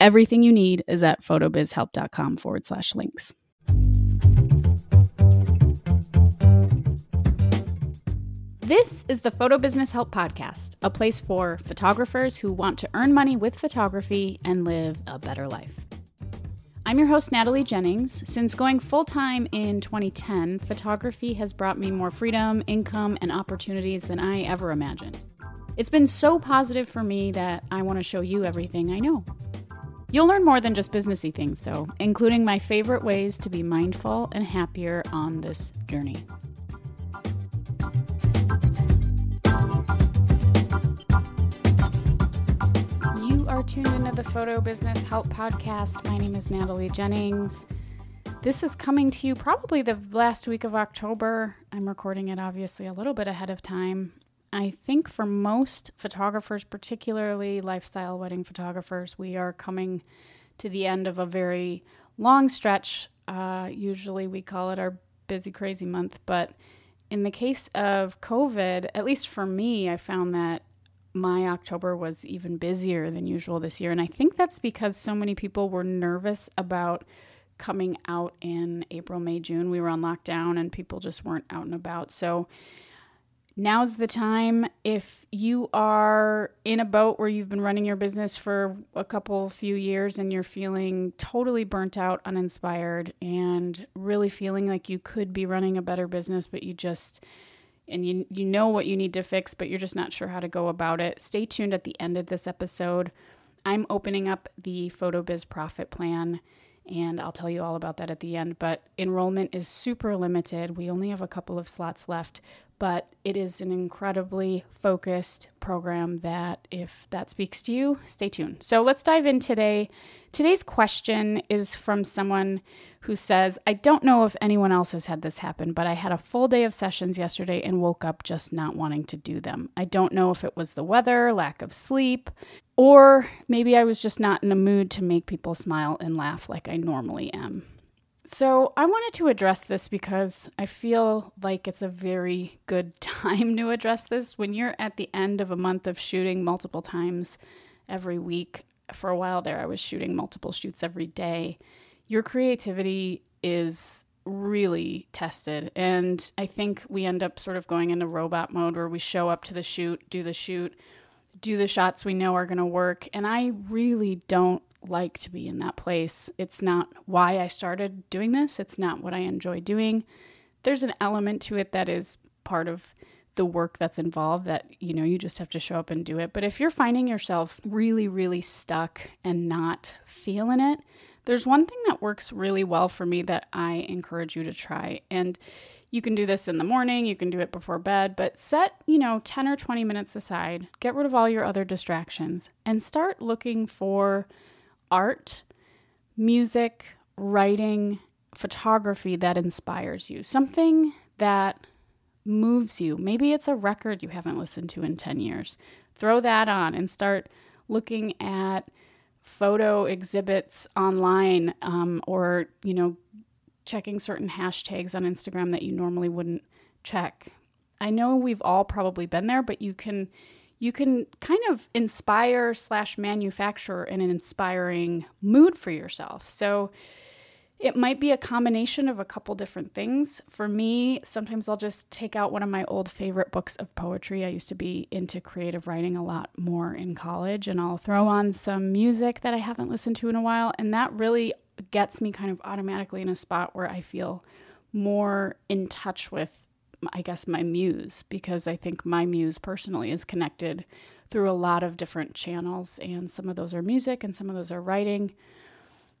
Everything you need is at photobizhelp.com forward slash links. This is the Photo Business Help Podcast, a place for photographers who want to earn money with photography and live a better life. I'm your host, Natalie Jennings. Since going full time in 2010, photography has brought me more freedom, income, and opportunities than I ever imagined. It's been so positive for me that I want to show you everything I know. You'll learn more than just businessy things, though, including my favorite ways to be mindful and happier on this journey. You are tuned into the Photo Business Help Podcast. My name is Natalie Jennings. This is coming to you probably the last week of October. I'm recording it obviously a little bit ahead of time. I think for most photographers, particularly lifestyle wedding photographers, we are coming to the end of a very long stretch. Uh, usually we call it our busy, crazy month. But in the case of COVID, at least for me, I found that my October was even busier than usual this year. And I think that's because so many people were nervous about coming out in April, May, June. We were on lockdown and people just weren't out and about. So now's the time if you are in a boat where you've been running your business for a couple few years and you're feeling totally burnt out uninspired and really feeling like you could be running a better business but you just and you you know what you need to fix but you're just not sure how to go about it stay tuned at the end of this episode i'm opening up the photo biz profit plan and I'll tell you all about that at the end. But enrollment is super limited. We only have a couple of slots left, but it is an incredibly focused program that if that speaks to you, stay tuned. So let's dive in today. Today's question is from someone who says, I don't know if anyone else has had this happen, but I had a full day of sessions yesterday and woke up just not wanting to do them. I don't know if it was the weather, lack of sleep, or maybe I was just not in a mood to make people smile and laugh like I normally am. So, I wanted to address this because I feel like it's a very good time to address this. When you're at the end of a month of shooting multiple times every week, for a while there, I was shooting multiple shoots every day. Your creativity is really tested. And I think we end up sort of going into robot mode where we show up to the shoot, do the shoot, do the shots we know are going to work. And I really don't like to be in that place. It's not why I started doing this, it's not what I enjoy doing. There's an element to it that is part of the work that's involved that you know you just have to show up and do it. But if you're finding yourself really really stuck and not feeling it, there's one thing that works really well for me that I encourage you to try. And you can do this in the morning, you can do it before bed, but set, you know, 10 or 20 minutes aside, get rid of all your other distractions, and start looking for art, music, writing, photography that inspires you, something that moves you. Maybe it's a record you haven't listened to in 10 years. Throw that on and start looking at photo exhibits online um, or, you know, checking certain hashtags on Instagram that you normally wouldn't check. I know we've all probably been there, but you can you can kind of inspire slash manufacture an inspiring mood for yourself. So it might be a combination of a couple different things. For me, sometimes I'll just take out one of my old favorite books of poetry. I used to be into creative writing a lot more in college, and I'll throw on some music that I haven't listened to in a while. And that really gets me kind of automatically in a spot where I feel more in touch with I guess, my muse, because I think my muse personally is connected through a lot of different channels, and some of those are music and some of those are writing.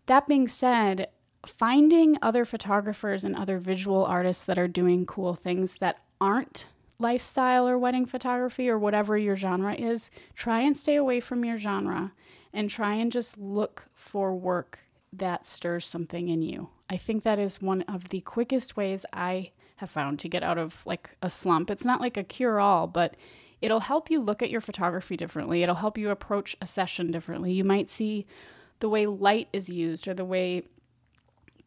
That being said, finding other photographers and other visual artists that are doing cool things that aren't lifestyle or wedding photography or whatever your genre is, try and stay away from your genre and try and just look for work that stirs something in you. I think that is one of the quickest ways I have found to get out of like a slump. It's not like a cure all, but it'll help you look at your photography differently. It'll help you approach a session differently. You might see the way light is used or the way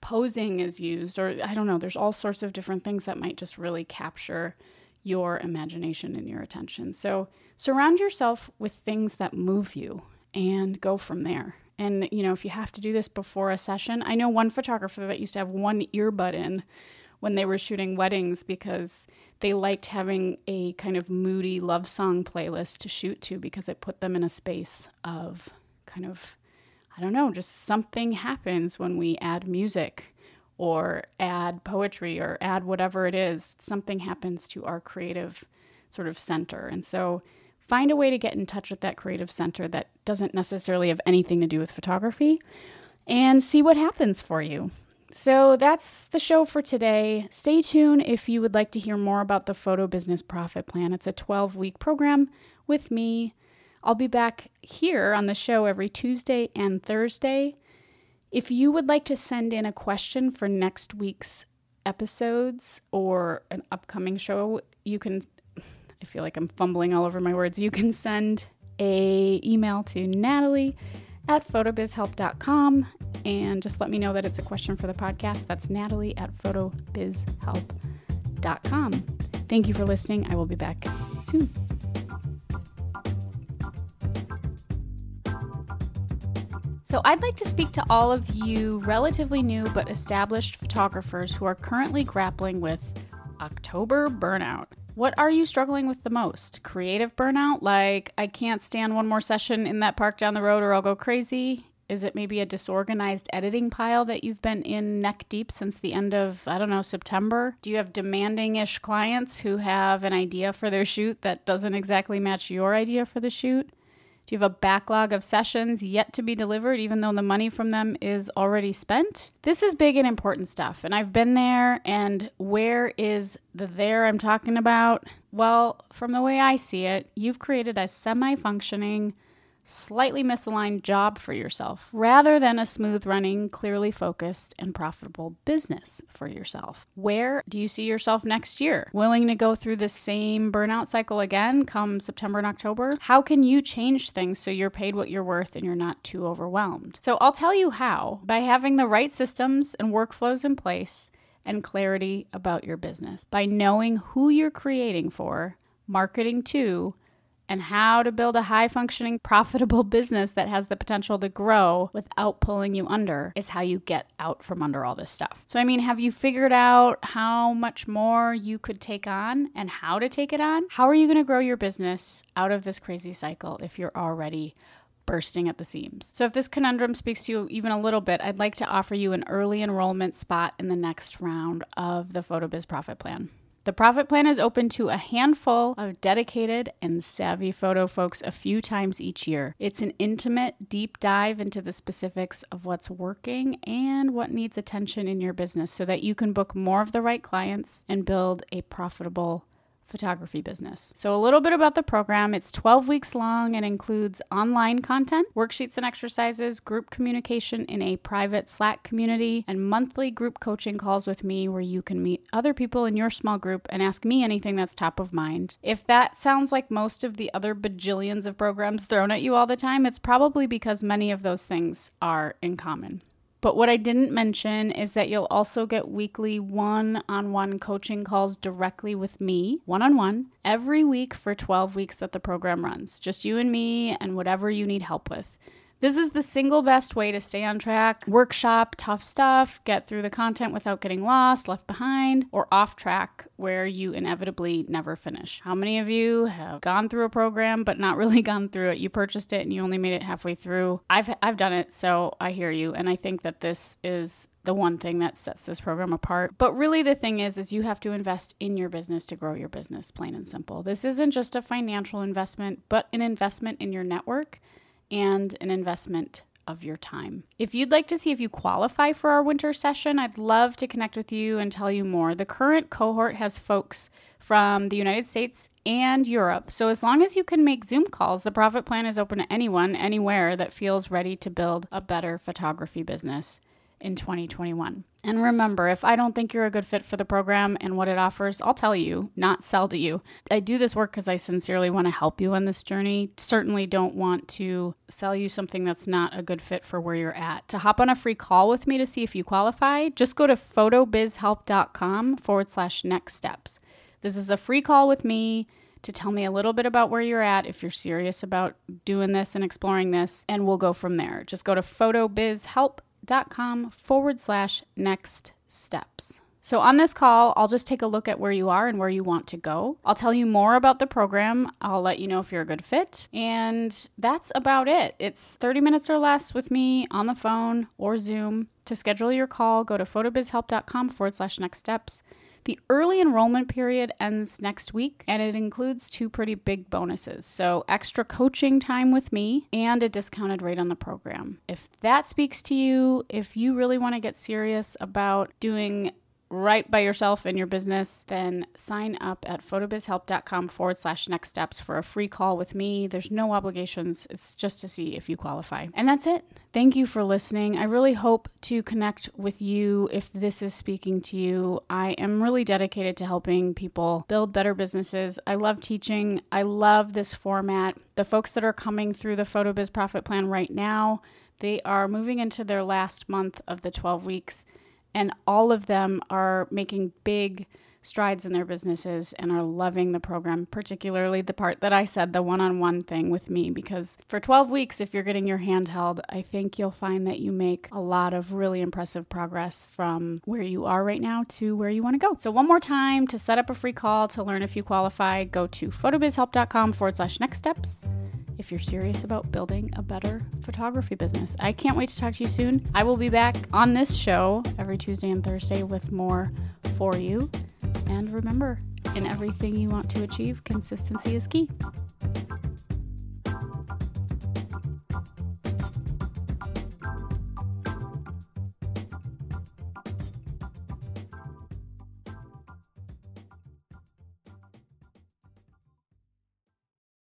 posing is used, or I don't know, there's all sorts of different things that might just really capture your imagination and your attention. So surround yourself with things that move you and go from there. And, you know, if you have to do this before a session, I know one photographer that used to have one earbud in when they were shooting weddings because they liked having a kind of moody love song playlist to shoot to because it put them in a space of kind of, I don't know, just something happens when we add music or add poetry or add whatever it is. Something happens to our creative sort of center. And so, find a way to get in touch with that creative center that doesn't necessarily have anything to do with photography and see what happens for you. So that's the show for today. Stay tuned if you would like to hear more about the Photo Business Profit Plan. It's a 12 week program with me. I'll be back here on the show every Tuesday and Thursday. If you would like to send in a question for next week's episodes or an upcoming show, you can I feel like I'm fumbling all over my words. You can send a email to Natalie at photobizhelp.com and just let me know that it's a question for the podcast. That's Natalie at photobizhelp.com. Thank you for listening. I will be back soon. So, I'd like to speak to all of you relatively new but established photographers who are currently grappling with October burnout. What are you struggling with the most? Creative burnout? Like, I can't stand one more session in that park down the road or I'll go crazy? Is it maybe a disorganized editing pile that you've been in neck deep since the end of, I don't know, September? Do you have demanding ish clients who have an idea for their shoot that doesn't exactly match your idea for the shoot? Do you have a backlog of sessions yet to be delivered, even though the money from them is already spent? This is big and important stuff, and I've been there. And where is the there I'm talking about? Well, from the way I see it, you've created a semi functioning, slightly misaligned job for yourself rather than a smooth running, clearly focused, and profitable business for yourself. Where do you see yourself next year? Willing to go through the same burnout cycle again come September and October? How can you change things so you're paid what you're worth and you're not too overwhelmed? So I'll tell you how by having the right systems and workflows in place and clarity about your business. By knowing who you're creating for, marketing to, and how to build a high functioning, profitable business that has the potential to grow without pulling you under is how you get out from under all this stuff. So, I mean, have you figured out how much more you could take on and how to take it on? How are you going to grow your business out of this crazy cycle if you're already bursting at the seams. So, if this conundrum speaks to you even a little bit, I'd like to offer you an early enrollment spot in the next round of the PhotoBiz Profit Plan. The profit plan is open to a handful of dedicated and savvy photo folks a few times each year. It's an intimate, deep dive into the specifics of what's working and what needs attention in your business so that you can book more of the right clients and build a profitable photography business. So, a little bit about the program it's 12 weeks long and includes online content, worksheets and exercises, group communication in a private Slack community, and monthly group coaching calls with me where you can meet other people in your small group and ask me anything that's top of mind. If that sounds like most of the other bajillions of programs thrown at you all the time, it's probably because many of those things are in common. But what I didn't mention is that you'll also get weekly one on one coaching calls directly with me, one on one, every week for 12 weeks that the program runs. Just you and me and whatever you need help with. This is the single best way to stay on track, workshop tough stuff, get through the content without getting lost, left behind, or off track where you inevitably never finish. How many of you have gone through a program but not really gone through it? You purchased it and you only made it halfway through. I've I've done it, so I hear you and I think that this is the one thing that sets this program apart. But really the thing is is you have to invest in your business to grow your business, plain and simple. This isn't just a financial investment, but an investment in your network and an investment of your time. If you'd like to see if you qualify for our winter session, I'd love to connect with you and tell you more. The current cohort has folks from the United States and Europe. So, as long as you can make Zoom calls, the profit plan is open to anyone, anywhere that feels ready to build a better photography business in 2021. And remember, if I don't think you're a good fit for the program and what it offers, I'll tell you, not sell to you. I do this work because I sincerely want to help you on this journey. Certainly don't want to sell you something that's not a good fit for where you're at. To hop on a free call with me to see if you qualify, just go to photobizhelp.com forward slash next steps. This is a free call with me to tell me a little bit about where you're at if you're serious about doing this and exploring this, and we'll go from there. Just go to photobizhelp.com forward slash next steps. So, on this call, I'll just take a look at where you are and where you want to go. I'll tell you more about the program. I'll let you know if you're a good fit. And that's about it. It's 30 minutes or less with me on the phone or Zoom. To schedule your call, go to photobizhelp.com forward slash next steps. The early enrollment period ends next week and it includes two pretty big bonuses. So, extra coaching time with me and a discounted rate on the program. If that speaks to you, if you really want to get serious about doing right by yourself and your business, then sign up at photobizhelp.com forward slash next steps for a free call with me. There's no obligations, it's just to see if you qualify. And that's it. Thank you for listening. I really hope to connect with you if this is speaking to you. I am really dedicated to helping people build better businesses. I love teaching, I love this format. The folks that are coming through the PhotoBiz Profit Plan right now, they are moving into their last month of the 12 weeks and all of them are making big strides in their businesses and are loving the program, particularly the part that I said, the one on one thing with me. Because for 12 weeks, if you're getting your hand held, I think you'll find that you make a lot of really impressive progress from where you are right now to where you want to go. So, one more time to set up a free call to learn if you qualify, go to photobizhelp.com forward slash next steps if you're serious about building a better photography business. I can't wait to talk to you soon. I will be back on this show every Tuesday and Thursday with more for you. And remember, in everything you want to achieve, consistency is key.